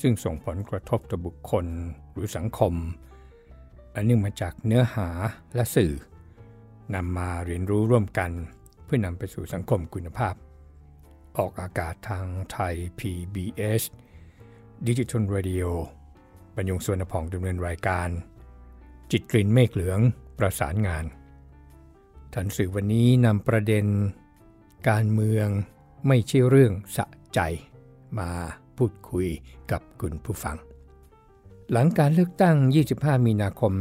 ซึ่งส่งผลกระทบต่อบุคคลหรือสังคม อันเนื่องมาจากเนื้อหาและสื่อนำมาเรียนรู้ร่วมกัน เพื่อนำไปสู่สังคมคุณภาพ ออกอากาศทางไทย PBS Digital Radio บรรยงสวนพองดำเนินรายการ จิตกลิ่นเมฆเหลืองประสานงานทันสื่อวันนี้นำประเด็น การเมืองไม่ใช่เรื่องสะใจมา พูดคุยกับคุณผู้ฟัง หลังการเลือกตั้ง 25 มีนาคม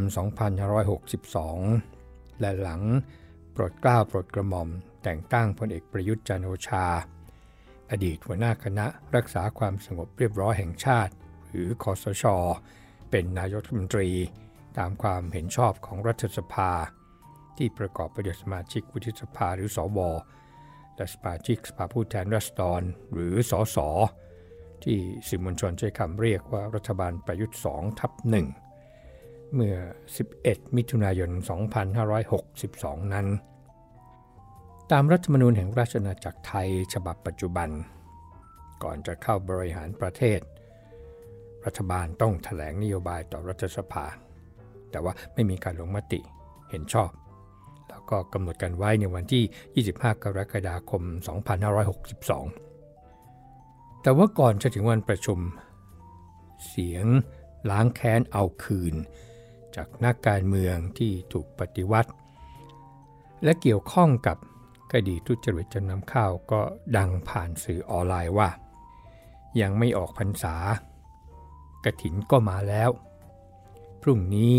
2562 และหลังโปรดเกล้าโปรดกระหม่อม แต่งตั้งพลเอกประยุทธ์จันโอชา อดีตหัวหน้าคณะรักษาความสงบเรียบร้อยแห่งชาติ หรือคอสช เป็นนายกรัฐมนตรีตามความเห็นชอบของรัฐสภา ที่ประกอบไปด้วยสมาชิกวุฒิสภาหรือสวและสมาชิกสภาผู้แทนราษฎรหรือสส ที่สื่อมวลชนใช้คำเรียกว่ารัฐบาลประยุทธ์2ทับหนึ่งเมื่อ 11 มิถุนายน 2562 นั้น ตามรัฐธรรมนูญแห่งราชอาณาจักรไทยฉบับปัจจุบัน ก่อนจะเข้าบริหารประเทศ รัฐบาลต้องถแถลงนโยบายต่อรัฐสภา แต่ว่าไม่มีการลงมติเห็นชอบ แล้วก็กำหนดกันไว้ในวันที่ 25 กรกฎาคม 2562 แต่ว่าก่อนจะถึงวันประชุม เสียงล้างแค้นเอาคืน จากนักการเมืองที่ถูกปฏิวัติ และเกี่ยวข้องกับคดีทุจริตจำนำข้าวก็ดังผ่านสื่อออนไลน์ว่า ยังไม่ออกพรรษากระถินก็มาแล้ว พรุ่งนี้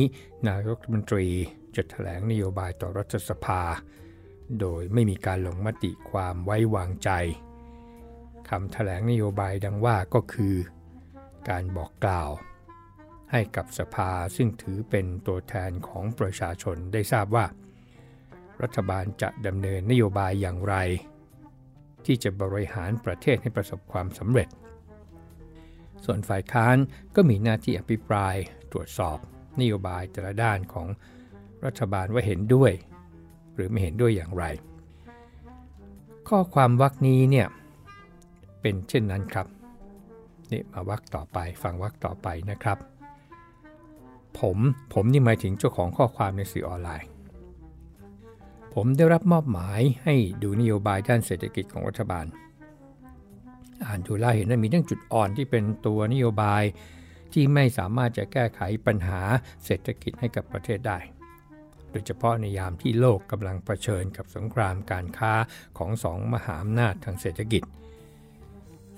นายกรัฐมนตรีจะแถลงนโยบายต่อรัฐสภา โดยไม่มีการลงมติความไว้วางใจ คำแถลงนโยบายดังว่าก็คือ การบอกกล่าว ให้กับสภาซึ่งถือเป็นตัวแทนของประชาชนได้ทราบว่า รัฐบาลจะดำเนินนโยบายอย่างไร ที่จะบริหารประเทศให้ประสบความสำเร็จ ส่วนฝ่ายค้านก็มีหน้าที่อภิปรายตรวจสอบนโยบายแต่ละด้านของรัฐบาลว่าเห็นด้วย หรือไม่เห็นด้วยอย่างไร ข้อความวักนี้เนี่ย เป็นเช่นนั้นครับ นี่มาวักต่อไปฟังวักต่อไปนะครับ ผมผมนี่หมายถึงเจ้าของข้อความในสื่อออนไลน์ ผมได้รับมอบหมายให้ดูนโยบายด้านเศรษฐกิจของรัฐบาล อ่านดูแลเห็นว่ามีทั้งจุดอ่อนที่เป็นตัวนโยบายที่ไม่สามารถจะแก้ไขปัญหาเศรษฐกิจให้กับประเทศได้ โดยเฉพาะในยามที่โลกกำลังเผชิญกับสงครามการค้าของสองมหาอำนาจทางเศรษฐกิจ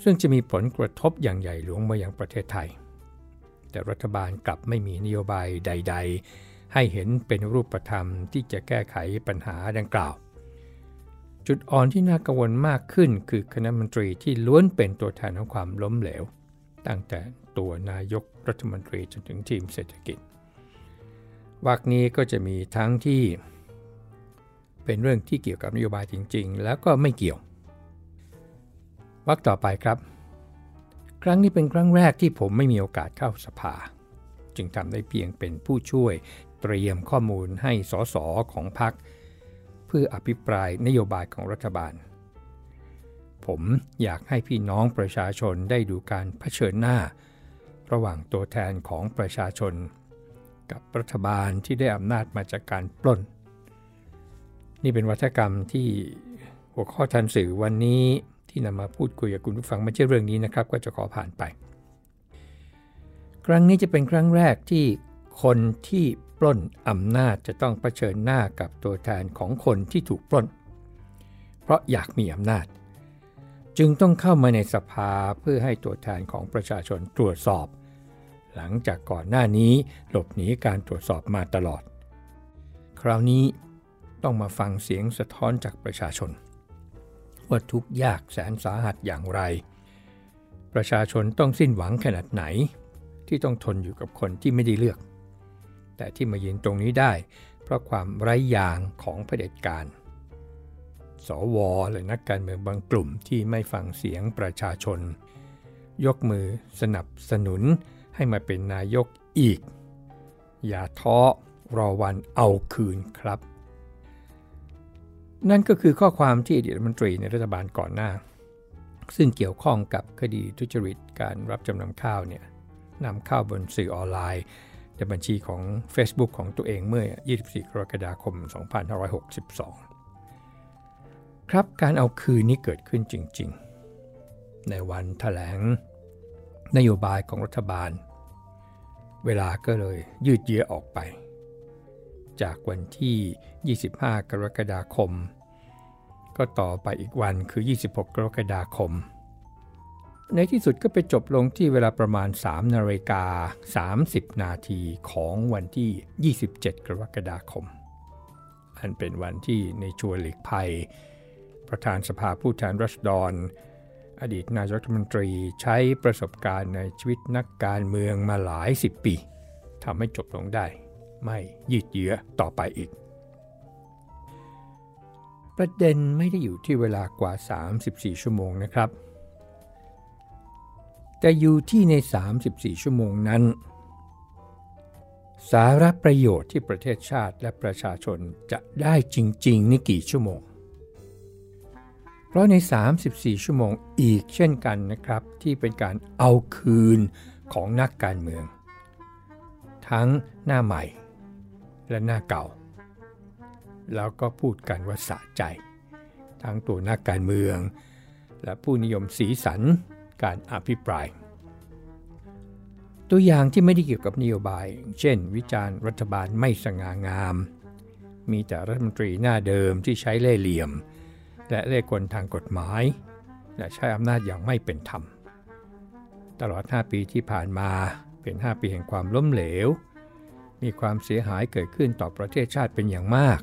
ซึ่งจะมีผลกระทบอย่างใหญ่หลวงมาอยังประเทศไทย แต่รัฐบาลกลับไม่มีนโยบายใด ๆ ให้เห็นเป็นรูปธรรมที่จะแก้ไขปัญหาดังกล่าว จุดอ่อนที่น่ากังวลมากขึ้นคือคณะมนตรีที่ล้วนเป็นตัวแทนของความล้มเหลว ตั้งแต่ตัวนายกรัฐมนตรีจนถึงทีมเศรษฐกิจวรรคนี้ก็จะมีทั้งที่เป็นเรื่องที่เกี่ยวกับนโยบายจริง ๆ แล้วก็ไม่เกี่ยว วรรคต่อไปครับ ครั้งนี้เป็นครั้งแรกที่ผมไม่มีโอกาสเข้าสภา จึงทำได้เพียงเป็นผู้ช่วยเตรียมข้อมูลให้สสของพรรคเพื่ออภิปรายนโยบายของรัฐบาล ผมอยากให้พี่น้องประชาชนได้ดูการเผชิญหน้า ระหว่างตัวแทนของประชาชน กับรัฐบาลที่ได้อำนาจมาจากการปล้น นี่เป็นวัฒกรรมที่หัวข้อทันสื่อวันนี้ ที่นำมาพูดคุยกับคุณผู้ฟังไม่ใช่เรื่องนี้นะครับ ก็จะขอผ่านไป ครั้งนี้จะเป็นครั้งแรกที่คนที่ปล้นอำนาจจะต้องเผชิญหน้ากับตัวแทนของคนที่ถูกปล้น เพราะอยากมีอำนาจ จึงต้องเข้ามาในสภาเพื่อให้ตัวแทนของประชาชนตรวจสอบ หลังจากก่อนหน้านี้หลบหนีการตรวจสอบมาตลอด คราวนี้ต้องมาฟังเสียงสะท้อนจากประชาชน ว่าทุกยากแสนสาหัสอย่างไร ประชาชนต้องสิ้นหวังขนาดไหน ที่ต้องทนอยู่กับคนที่ไม่ได้เลือก แต่ที่มายืนตรงนี้ได้ เพราะความไร้ยางของเผด็จการ สวหรือนักการเมืองบางกลุ่มที่ไม่ฟังเสียงประชาชน ยกมือสนับสนุนให้มาเป็นนายกอีก อย่าท้อรอวันเอาคืนครับ นั่นก็คือข้อความที่อดีตรัฐมนตรีในรัฐบาลก่อนหน้า ซึ่งเกี่ยวข้องกับคดีทุจริตการรับจำนำข้าวเนี่ยนำข้าวบนสื่อออนไลน์ในบัญชีของ Facebook ของตัวเองเมื่อ 24 กรกฎาคม 2562 ครับการเอาคืนนี้เกิดขึ้นจริง ๆ ในวันถแถลง นโยบายของรัฐบาล เวลาก็เลยยืดเยื้อออกไป จากวันที่ 25 กรกฎาคม ก็ต่อไปอีกวันคือ 26 กรกฎาคม ในที่สุดก็ไปจบลงที่เวลาประมาณ 3นาฬิกา30 นาทีของวันที่ 27 กรกฎาคม อันเป็นวันที่ในชัวหลีกภัย ประธานสภาผู้แทนรัษฎรอดีตนายกรัฐมนตรีใช้ประสบการณ์ในชีวิตนักการเมืองมาหลายสิบปีทำให้จบลงได้ ไม่ยืดเยื้อต่อไปอีก ประเด็นไม่ได้อยู่ที่เวลากว่า 34 ชั่วโมงนะครับ แต่อยู่ที่ใน 34 ชั่วโมงนั้น สาระประโยชน์ที่ประเทศชาติและประชาชนจะได้จริง ๆ นี่กี่ชั่วโมง เพราะใน 34 ชั่วโมงอีกเช่นกันนะครับ ที่เป็นการเอาคืนของนักการเมือง ทั้งหน้าใหม่ และหน้าเก่า แล้วก็พูดกันว่าสะใจ ทั้งตัวนักการเมือง และผู้นิยมสีสันการอภิปราย ตัวอย่างที่ไม่ได้เกี่ยวกับนโยบาย เช่น วิจารณ์รัฐบาลไม่สง่างาม มีแต่รัฐมนตรีหน้าเดิมที่ใช้เล่เหลี่ยม และเล่กลทางกฎหมาย และใช้อำนาจอย่างไม่เป็นธรรม ตลอด 5 ปีที่ผ่านมาเป็น 5 ปีแห่งความล้มเหลว มีความเสียหายเกิดขึ้นต่อประเทศชาติเป็นอย่างมาก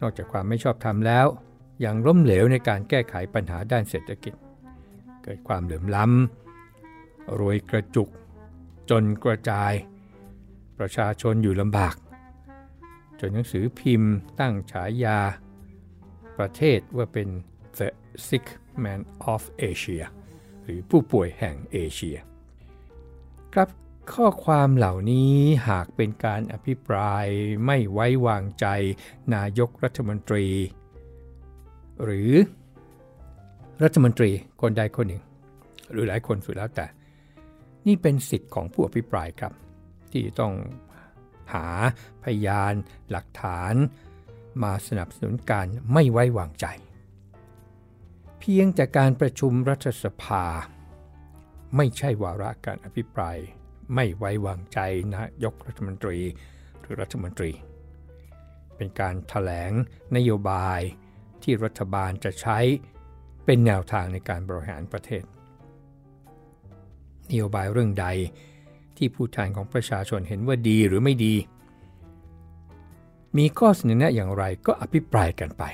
นอกจากความไม่ชอบธรรมแล้ว ยังล้มเหลวในการแก้ไขปัญหาด้านเศรษฐกิจ เกิดความเหลื่อมล้ำรวยกระจุก จนกระจาย ประชาชนอยู่ลำบาก จนหนังสือพิมพ์ตั้งฉายา ประเทศว่าเป็น the sick man of Asia หรือผู้ป่วยแห่งเอเชีย ครับ ข้อความเหล่านี้หากเป็นการอภิปรายไม่ไว้วางใจนายกรัฐมนตรี หรือรัฐมนตรีคนใดคนหนึ่ง หรือหลายคนสุดแล้วแต่ นี่เป็นสิทธิ์ของผู้อภิปรายครับ ที่ต้องหาพยานหลักฐาน มาสนับสนุนการไม่ไว้วางใจ เพียงแต่การประชุมรัฐสภา ไม่ใช่วาระการอภิปราย ไม่ไว้วางใจนายกรัฐมนตรีหรือรัฐมนตรี เป็นการถแถลงนโยบายที่รัฐบาลจะใช้เป็นแนวทางในการบริหารประเทศ นโยบายเรื่องใดที่ผู้แทนของประชาชนเห็นว่าดีหรือไม่ดี มีข้อเสนอแนะอย่างไรก็อภิปรายกันไป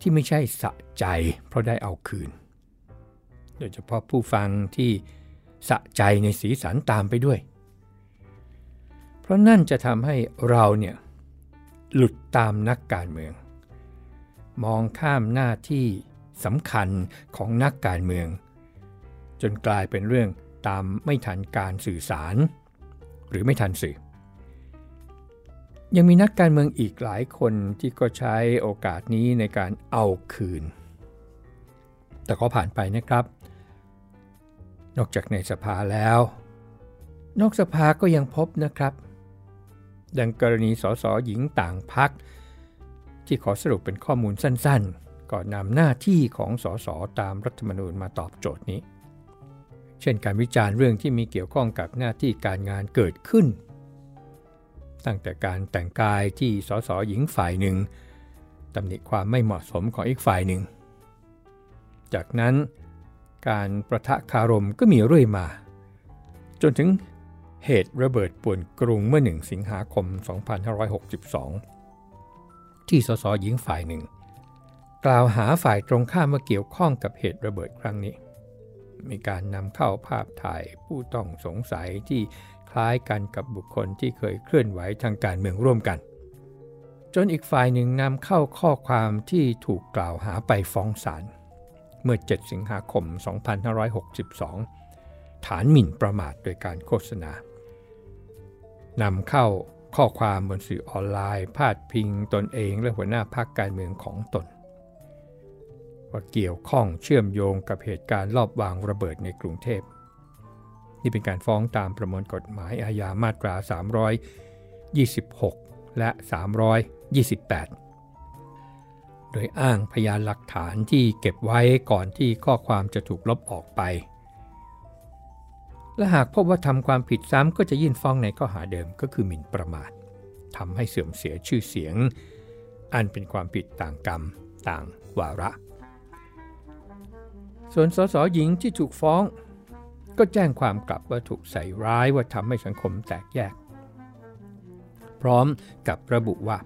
ที่ไม่ใช่สะใจเพราะได้เอาคืน โดยเฉพาะผู้ฟังที่ สะใจในสีสันตามไปด้วย เพราะนั่นจะทำให้เราเนี่ยหลุดตามนักการเมือง มองข้ามหน้าที่สำคัญของนักการเมือง จนกลายเป็นเรื่องตามไม่ทันการสื่อสาร หรือไม่ทันสื่อ ยังมีนักการเมืองอีกหลายคนที่ก็ใช้โอกาสนี้ในการเอาคืน แต่ก็ผ่านไปนะครับ นอกจากในสภาแล้ว นอกสภาก็ยังพบนะครับ ดังกรณีสสหญิงต่างพัก ที่ขอสรุปเป็นข้อมูลสั้นๆ ก่อนนำหน้าที่ของสสตามรัฐธรรมนูญมาตอบโจทย์นี้ เช่นการวิจารณ์เรื่องที่มีเกี่ยวข้องกับหน้าที่การงานเกิดขึ้น ตั้งแต่การแต่งกายที่สสหญิงฝ่ายหนึ่งตำหนิความไม่เหมาะสมของอีกฝ่ายหนึ่ง จากนั้น การประทะคารมก็มีเรื่อยมา จนถึงเหตุระเบิดป่วนกรุงเมื่อ1สิงหาคม 2562 ที่สสหญิงฝ่ายหนึ่ง กล่าวหาฝ่ายตรงข้ามมาเกี่ยวข้องกับเหตุระเบิดครั้งนี้ มีการนำเข้าภาพถ่ายผู้ต้องสงสัยที่คล้ายกันกับบุคคลที่เคยเคลื่อนไหวทางการเมืองร่วมกัน จนอีกฝ่ายหนึ่งนำเข้าข้อความที่ถูกกล่าวหาไปฟ้องศาล เมื่อ 7 สิงหาคม 2562 ฐานหมิ่นประมาทโดยการโฆษณานำเข้าข้อความบนสื่อออนไลน์พาดพิงตนเองและหัวหน้าพรรคการเมืองของตน ว่าเกี่ยวข้องเชื่อมโยงกับเหตุการณ์ลอบวางระเบิดในกรุงเทพ นี่เป็นการฟ้องตามประมวลกฎหมายอาญามาตรา 326 และ 328 โดยอ้างพยานหลักฐานที่เก็บไว้ก่อนที่ข้อความจะถูกลบออกไป และหากพบว่าทำความผิดซ้ำก็จะยื่นฟ้องในข้อหาเดิมก็คือหมิ่นประมาททำให้เสื่อมเสียชื่อเสียง อันเป็นความผิดต่างกรรมต่างวาระ ส่วนสสหญิงที่ถูกฟ้อง ก็แจ้งความกลับว่าถูกใส่ร้ายว่าทำให้สังคมแตกแยก พร้อมกับระบุว่า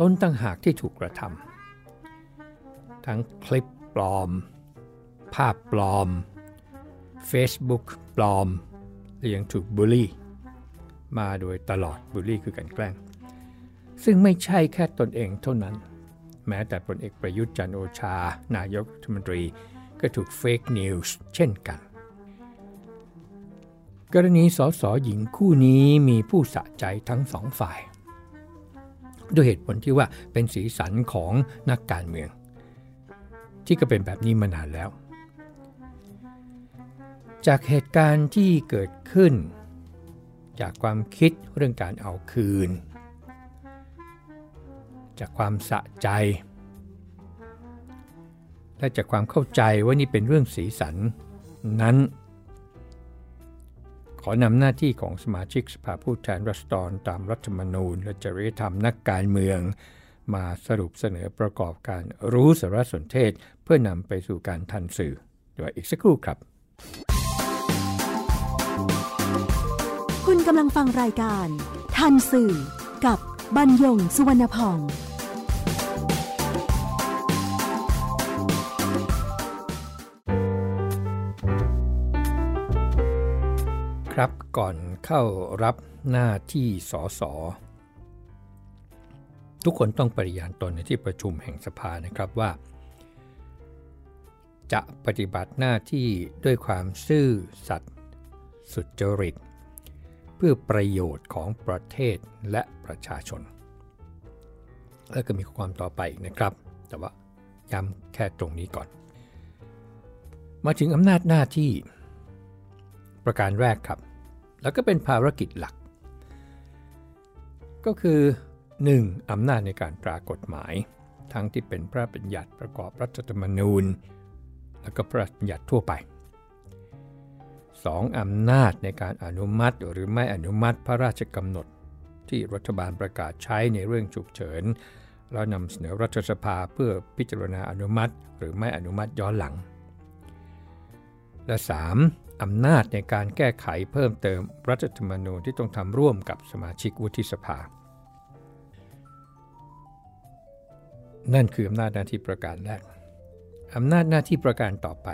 ต้นตั้งหากที่ถูกกระทำ ทั้งคลิปปลอม ภาพปลอม Facebook ปลอมและยังถูกบูลลี่ มาโดยตลอดบูลลี่คือการแกล้ง ซึ่งไม่ใช่แค่ตนเองเท่านั้น แม้แต่พลเอกประยุทธ์จันโอชา นายกรัฐมนตรีก็ถูกเฟกนิวส์เช่นกันกรณีสสหญิงคู่นี้มีผู้สะใจทั้งสองฝ่าย ด้วยเหตุผลที่ว่าเป็นสีสันของนักการเมือง ที่ก็เป็นแบบนี้มานานแล้ว จากเหตุการณ์ที่เกิดขึ้น จากความคิดเรื่องการเอาคืน จากความสะใจ และจากความเข้าใจว่านี่เป็นเรื่องสีสันนั้น ขอนำหน้าที่ของสมาชิกสภาผู้แทนรัศดรตามรัฐธรรมนูญ และจริยธรรมนักการเมือง มาสรุปเสนอประกอบการรู้สารสนเทศ เพื่อนำไปสู่การทันสื่อเดี๋ยวอีกสักครู่ครับ คุณกำลังฟังรายการ ทันสื่อ กับบรรยงสุวรรณพองครับก่อนเข้ารับหน้าที่สอสอ ทุกคนต้องปริญาณตนในที่ประชุมแห่งสภานะครับว่า จะปฏิบัติหน้าที่ด้วยความซื่อสัตย์สุจริต เพื่อประโยชน์ของประเทศและประชาชน แล้วก็มีความต่อไปนะครับ แต่ว่าย้ำแค่ตรงนี้ก่อน มาถึงอำนาจหน้าที่ประการแรกครับ แล้วก็เป็นภารกิจหลัก ก็คือ 1. อำนาจในการตรากฎหมาย ทั้งที่เป็นพระบัญญัติประกอบรัฐธรรมนูญ และก็พระบัญญัติทั่วไป 2. อำนาจในการอนุมัติหรือไม่อนุมัติพระราชกำหนด ที่รัฐบาลประกาศใช้ในเรื่องฉุกเฉิน แล้วนำเสนอรัฐสภาเพื่อพิจารณาอนุมัติ หรือไม่อนุมัติย้อนหลัง และ 3. อำนาจในการแก้ไขเพิ่มเติมรัฐธรรมนูญที่ต้องทำร่วมกับสมาชิกวุฒิสภา นั่นคืออำนาจหน้าที่ประการแรกอำนาจหน้าที่ประการต่อไป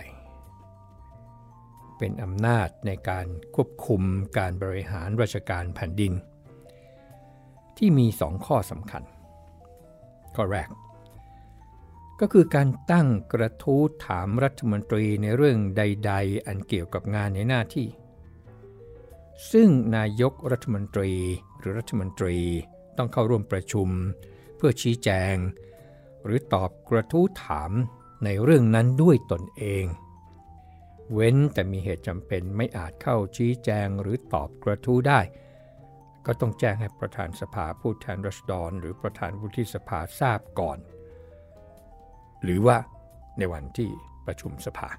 เป็นอำนาจในการควบคุมการบริหารราชการแผ่นดิน ที่มี2ข้อสำคัญ ข้อแรก ก็คือการตั้งกระทู้ถามรัฐมนตรีในเรื่องใด ๆ อันเกี่ยวกับงานในหน้าที่ ซึ่งนายกรัฐมนตรีหรือรัฐมนตรีต้องเข้าร่วมประชุม เพื่อชี้แจง หรือตอบกระทู้ถามในเรื่องนั้นด้วยตนเอง เว้นแต่มีเหตุจำเป็นไม่อาจเข้าชี้แจงหรือตอบกระทู้ได้ ก็ต้องแจ้งให้ประธานสภาผู้แทนรัษฎร หรือประธานวุฒิสภาทราบก่อน หรือว่าในวันที่ประชุมสภา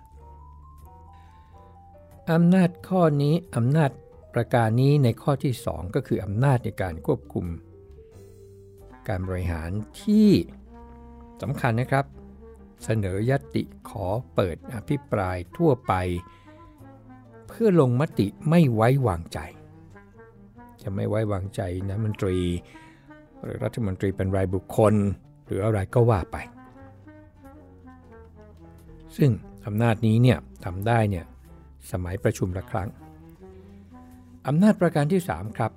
อำนาจข้อนี้อำนาจประการนี้ในข้อที่ 2 ก็คืออำนาจในการควบคุม การบริหารที่ สำคัญนะครับ เสนอยติขอเปิดอภิปรายทั่วไป เพื่อลงมติไม่ไว้วางใจ จะไม่ไว้วางใจนะมนตรี หรือรัฐมนตรีเป็นรายบุคคล หรืออะไรก็ว่าไป ซึ่งอำนาจนี้เนี่ยทำได้เนี่ยสมัยประชุมละครั้งอำนาจประการที่ 3 ครับ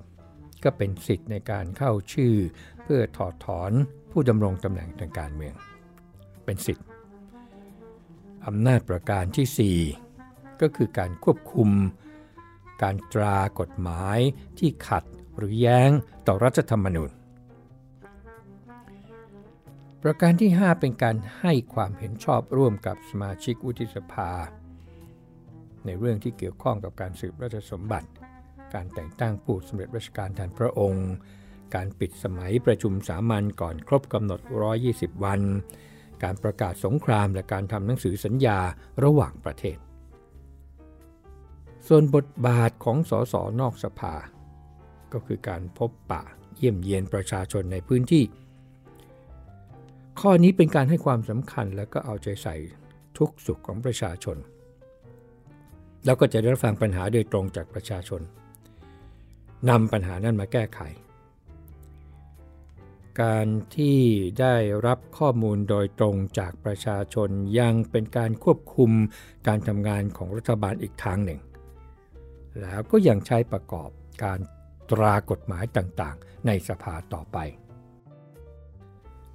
ก็เป็นสิทธิ์ในการเข้าชื่อ เพื่อถอดถอนผู้ดำรงตำแหน่งทางการเมือง เป็นสิทธิ์อำนาจประการที่ 4 ก็คือการควบคุม การตรากฎหมายที่ขัดหรือแย้งต่อรัฐธรรมนูญ ประการที่ 5 เป็นการให้ความเห็นชอบร่วมกับสมาชิกวุฒิสภา ในเรื่องที่เกี่ยวข้องกับการสืบราชสมบัติ การแต่งตั้งผู้สำเร็จราชการแทนพระองค์ การปิดสมัยประชุมสามัญก่อนครบกำหนด 120 วัน การประกาศสงครามและการทำหนังสือสัญญาระหว่างประเทศ ส่วนบทบาทของสสนอกสภา ก็คือการพบปะเยี่ยมเยียนประชาชนในพื้นที่ ข้อนี้เป็นการให้ความสำคัญและก็เอาใจใส่ทุกสุขของประชาชน แล้วก็จะได้ฟังปัญหาโดยตรงจากประชาชนนำปัญหานั้นมาแก้ไข การที่ได้รับข้อมูลโดยตรงจากประชาชนยังเป็นการควบคุมการทำงานของรัฐบาลอีกทางหนึ่ง แล้วก็ยังใช้ประกอบการตรากฎหมายต่างๆ ในสภาต่อไป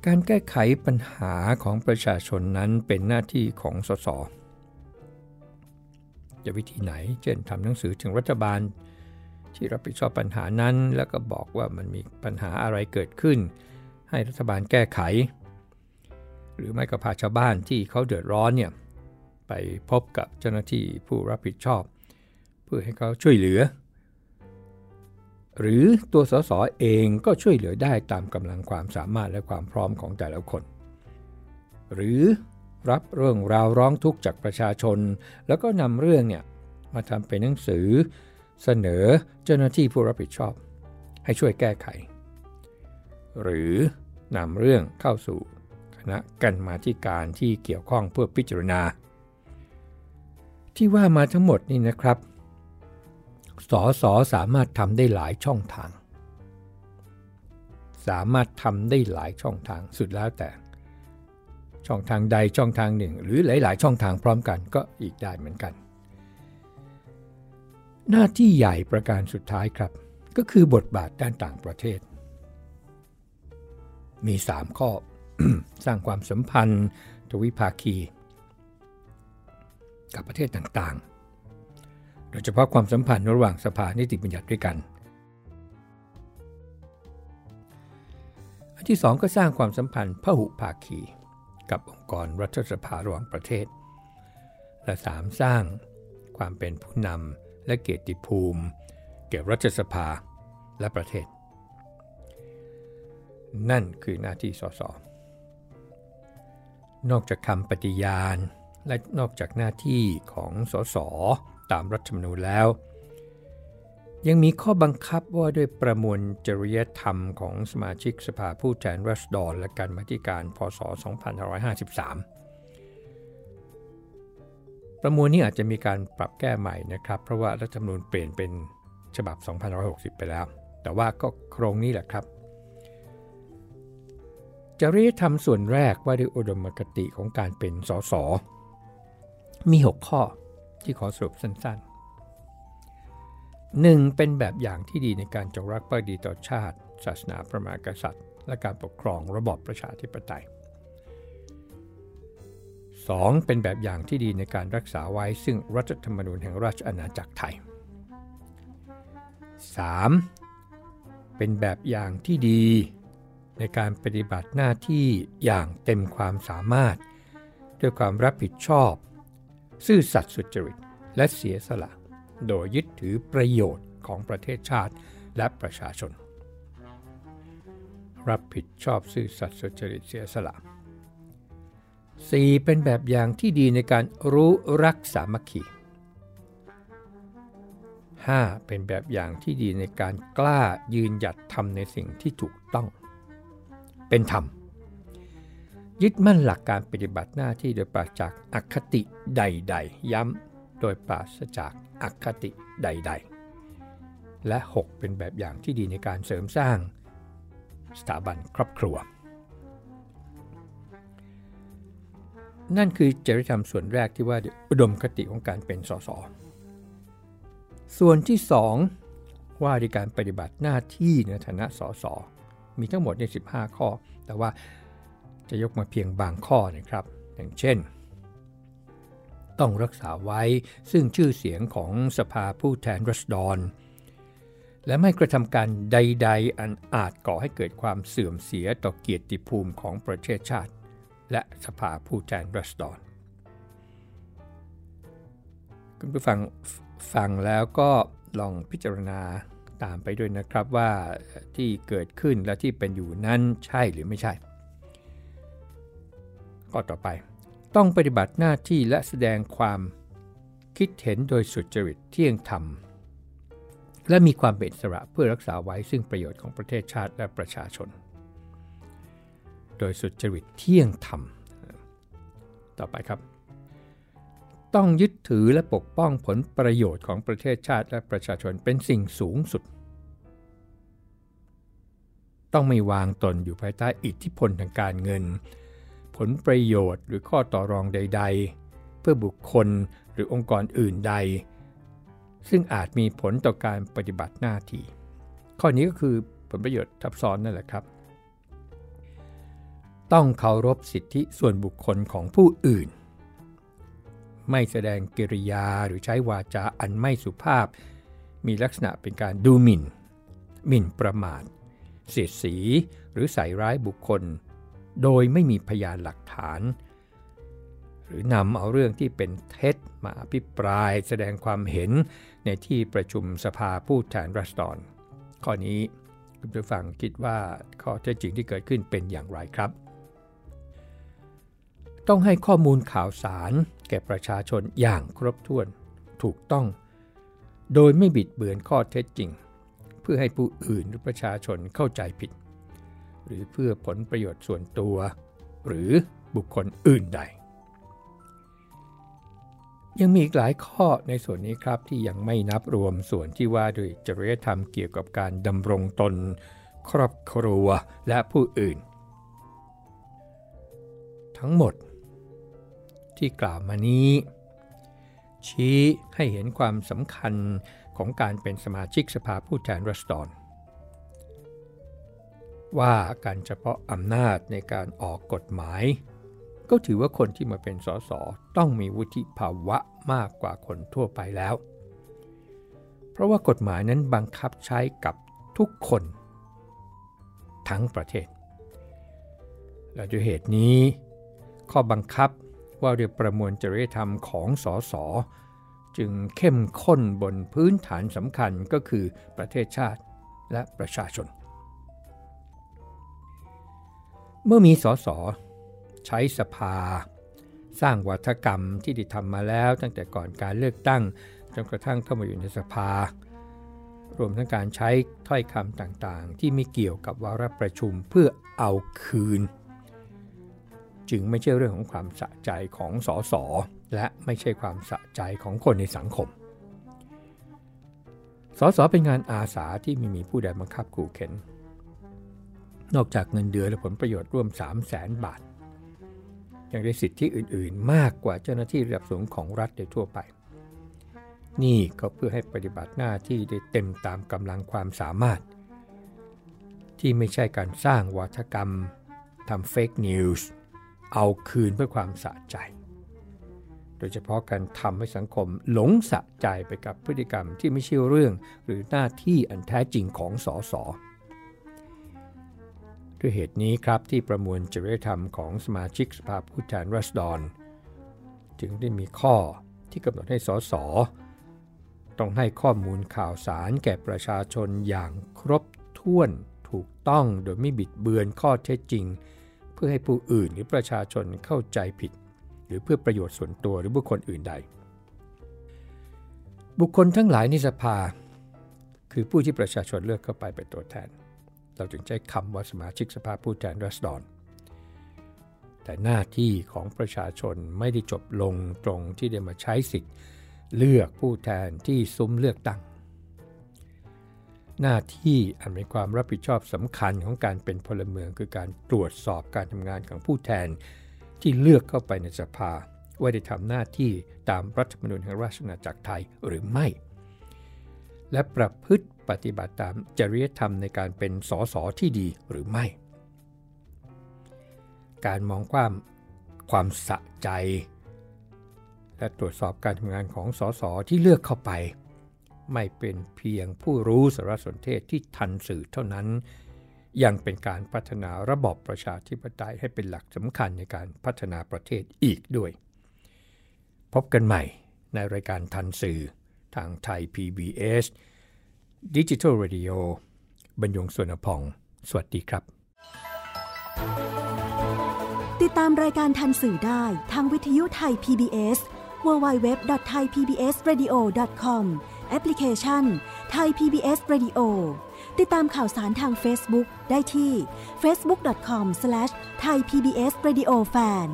การแก้ไขปัญหาของประชาชนนั้นเป็นหน้าที่ของสส จะวิธีไหน เช่นทำหนังสือถึงรัฐบาลที่รับผิดชอบปัญหานั้น แล้วก็บอกว่ามันมีปัญหาอะไรเกิดขึ้น ให้รัฐบาลแก้ไข หรือไม่ก็พาชาวบ้านที่เขาเดือดร้อนเนี่ยไปพบกับเจ้าหน้าที่ผู้รับผิดชอบ เพื่อให้เขาช่วยเหลือ หรือตัวสสเองก็ช่วยเหลือได้ตามกำลังความสามารถและความพร้อมของแต่ละคน หรือรับเรื่องราวร้องทุกข์จากประชาชน แล้วก็นำเรื่องเนี่ยมาทำเป็นหนังสือ เสนอเจ้าหน้าที่ผู้รับผิดชอบ ให้ช่วยแก้ไข หรือ นำเรื่องเข้าสู่คณะกันมาที่การที่เกี่ยวข้องเพื่อพิจารณา ที่ว่ามาทั้งหมดนี่นะครับสอสอสามารถทำได้หลายช่องทาง สามารถทำได้หลายช่องทางสุดแล้วแต่ ช่องทางใดช่องทางหนึ่ง หรือหลาย ๆ ช่องทางพร้อมกันก็อีกได้เหมือนกัน หน้าที่ใหญ่ประการสุดท้ายครับ ก็คือบทบาทด้านต่างประเทศ มี 3 ข้อ สร้างความสัมพันธ์ ทวิภาคี กับประเทศต่างๆ โดยเฉพาะความสัมพันธ์ระหว่างสภานิติบัญญัติด้วยกัน อันที่สองก็สร้างความสัมพันธ์พหุภาคี กับองค์กรรัฐสภาระหว่างประเทศ และสามสร้างความเป็นผู้นำและเกียรติภูมิ เกี่ยวรัฐสภาและประเทศ นั่นคือหน้าที่สส นอกจากคำปฏิญาณ และนอกจากหน้าที่ของสส ตามรัฐธรรมนูญแล้ว ยังมีข้อบังคับว่าด้วยประมวลจริยธรรมของสมาชิกสภาผู้แทนรัษฎรและการมาธิการพศ 2553 ประมวลนี้อาจจะมีการปรับแก้ใหม่นะครับ เพราะว่ารัฐธรรมนูญเปลี่ยนเป็นฉบับ 2560 ไปแล้ว แต่ว่าก็โครงนี้แหละครับ จริยธรรมส่วนแรกว่าด้วยอุดมคติของการเป็นสส มี 6 ข้อที่ขอสรุปสั้นๆ 1. เป็นแบบอย่างที่ดีในการจงรักภักดีต่อชาติ ศาสนาพระมหากษัตริย์ และการปกครองระบอบประชาธิปไตย 2. เป็นแบบอย่างที่ดีในการรักษาไว้ซึ่งรัฐธรรมนูญแห่งราชอาณาจักรไทย 3. เป็นแบบอย่างที่ดี ในการปฏิบัติหน้าที่อย่างเต็มความสามารถ ด้วยความรับผิดชอบ ซื่อสัตย์สุจริต และเสียสละ โดยยึดถือประโยชน์ของประเทศชาติและประชาชน รับผิดชอบซื่อสัตย์สุจริตเสียสละ 4. เป็นแบบอย่างที่ดีในการรู้รักสามัคคี 5. เป็นแบบอย่างที่ดีในการกล้ายืนหยัดทำในสิ่งที่ถูกต้อง เป็นธรรม ยึดมั่นหลักการปฏิบัติหน้าที่โดยปราศจากอคติใด ๆ ย้ำโดยปราศจากอคติใด ๆ และ 6 เป็นแบบอย่างที่ดีในการเสริมสร้างสถาบันครอบครัว นั่นคือจริยธรรมส่วนแรกที่ว่าอุดมคติของการเป็นสสส่วนที่ 2 ว่าด้วยการปฏิบัติหน้าที่ในฐานะสส มีทั้งหมดใน15 ข้อ แต่ว่าจะยกมาเพียงบางข้อนะครับ อย่างเช่น ต้องรักษาไว้ซึ่งชื่อเสียงของสภาผู้แทนรัษฎร และไม่กระทำการใด ๆ อันอาจก่อให้เกิดความเสื่อมเสียต่อเกียรติภูมิของประเทศชาติ และสภาผู้แทนรัษฎรคุณผู้ฟังฟังแล้วก็ลองพิจารณา ตามไปด้วยนะครับว่าที่เกิดขึ้นและที่เป็นอยู่นั้นใช่หรือไม่ใช่ข้อต่อไป ต้องปฏิบัติหน้าที่และแสดงความคิดเห็นโดยสุจริตเที่ยงธรรม และมีความเป็นอิสระเพื่อรักษาไว้ซึ่งประโยชน์ของประเทศชาติและประชาชน โดยสุจริตเที่ยงธรรม ต่อไปครับ ต้องยึดถือและปกป้องผลประโยชน์ของประเทศชาติและประชาชนเป็นสิ่งสูงสุด ต้องไม่วางตนอยู่ภายใต้อิทธิพลทางการเงิน ผลประโยชน์หรือข้อต่อรองใด ๆ เพื่อบุคคลหรือองค์กรอื่นใด ซึ่งอาจมีผลต่อการปฏิบัติหน้าที่ ข้อนี้ก็คือผลประโยชน์ทับซ้อนนั่นแหละครับ ต้องเคารพสิทธิส่วนบุคคลของผู้อื่น ไม่แสดงกิริยาหรือใช้วาจาอันไม่สุภาพ มีลักษณะเป็นการดูหมิ่น หมิ่นประมาท เสียดสี หรือใส่ร้ายบุคคล โดยไม่มีพยานหลักฐาน หรือนำเอาเรื่องที่เป็นเท็จมาอภิปรายแสดงความเห็นในที่ประชุมสภาผู้แทนรัษฎรข้อนี้คุณผู้ฟังคิดว่าข้อเท็จจริงที่เกิดขึ้นเป็นอย่างไรครับ ต้องให้ข้อมูลข่าวสารแก่ประชาชนอย่างครบถ้วนถูกต้อง โดยไม่บิดเบือนข้อเท็จจริง เพื่อให้ผู้อื่นหรือประชาชนเข้าใจผิด หรือเพื่อผลประโยชน์ส่วนตัว หรือบุคคลอื่นใด ยังมีอีกหลายข้อในส่วนนี้ครับที่ยังไม่นับรวมส่วนที่ว่าด้วยจริยธรรมเกี่ยวกับการดำรงตน ครอบครัวและผู้อื่น ทั้งหมด ที่กล่าวมานี้ ชี้ให้เห็นความสำคัญของการเป็นสมาชิกสภาผู้แทนรัษฎรว่าการเฉพาะอำนาจในการออกกฎหมาย ก็ถือว่าคนที่มาเป็นสสต้องมีวุฒิภาวะมากกว่าคนทั่วไปแล้ว เพราะว่ากฎหมายนั้นบังคับใช้กับทุกคน ทั้งประเทศและด้วยเหตุนี้ ข้อบังคับ ว่าด้วยประมวลจริยธรรมของสสจึงเข้มข้นบนพื้นฐานสำคัญก็คือประเทศชาติและประชาชน เมื่อมีสสใช้สภา สร้างวัฒกรรมที่ได้ทำมาแล้วตั้งแต่ก่อนการเลือกตั้งจนกระทั่งเข้ามาอยู่ในสภา รวมทั้งการใช้ถ้อยคำต่างๆ ที่ไม่เกี่ยวกับวาระประชุมเพื่อเอาคืน จึงไม่ใช่เรื่องของความสะใจของสอสอและไม่ใช่ความสะใจของคนในสังคมสอสอเป็นงานอาสาที่ไม่มีผู้ใดบังคับขู่เข็น นอกจากเงินเดือนและผลประโยชน์ร่วม 3 0 0แสนบาท ยังได้สิทธิอื่น ๆ มากกว่าเจ้าหน้าที่ระดับสูงของรัฐโดยทั่วไป นี่ก็เพื่อให้ปฏิบัติหน้าที่ได้เต็มตามกำลังความสามารถ ที่ไม่ใช่การสร้างวัฒกรรมทำเฟกนิวส์ เอาคืนเพื่อความสะใจ โดยเฉพาะการทำให้สังคมหลงสะใจไปกับพฤติกรรมที่ไม่ใช่เรื่องหรือหน้าที่อันแท้จริงของสสด้วยเหตุนี้ครับที่ประมวลจริยธรรมของสมาชิกสภาผู้แทนรัษฎร จึงได้มีข้อที่กำหนดให้สสต้องให้ข้อมูลข่าวสารแก่ประชาชนอย่างครบถ้วนถูกต้องโดยไม่บิดเบือนข้อเท็จจริง พื่อให้ผู้อื่นหรือประชาชนเข้าใจผิด หรือเพื่อประโยชน์ส่วนตัวหรือบุคคลอื่นใด บุคคลทั้งหลายในสภา คือผู้ที่ประชาชนเลือกเข้าไปเป็นตัวแทน เราจึงใช้คำว่าสมาชิกสภาผู้แทนรัษฎรแต่หน้าที่ของประชาชนไม่ได้จบลงตรงที่ได้มาใช้สิทธิ์ เลือกผู้แทนที่ซุ้มเลือกตั้ง หน้าที่อันมีความรับผิดชอบสำคัญของการเป็นพลเมือง คือการตรวจสอบการทำงานของผู้แทน ที่เลือกเข้าไปในสภา ว่าได้ทำหน้าที่ตามรัฐธรรมนูญแห่งราชอาณาจักรไทยหรือไม่ และประพฤติปฏิบัติตามจริยธรรมในการเป็นสสที่ดีหรือไม่ การมองความความสะใจ และตรวจสอบการทำงานของสสที่เลือกเข้าไป ไม่เป็นเพียงผู้รู้สารสนเทศที่ทันสื่อเท่านั้น ยังเป็นการพัฒนาระบอบประชาธิปไตยให้เป็นหลักสำคัญในการพัฒนาประเทศอีกด้วย พบกันใหม่ในรายการทันสื่อทางไทย PBS Digital Radio บรรยงสวนพอง สวัสดีครับ ติดตามรายการทันสื่อได้ทางวิทยุไทย PBS www.thaipbsradio.com แอปพลิเคชันไทย PBS Radio ติดตามข่าวสารทาง Facebook ได้ที่ facebook.com/thaipbsradiofan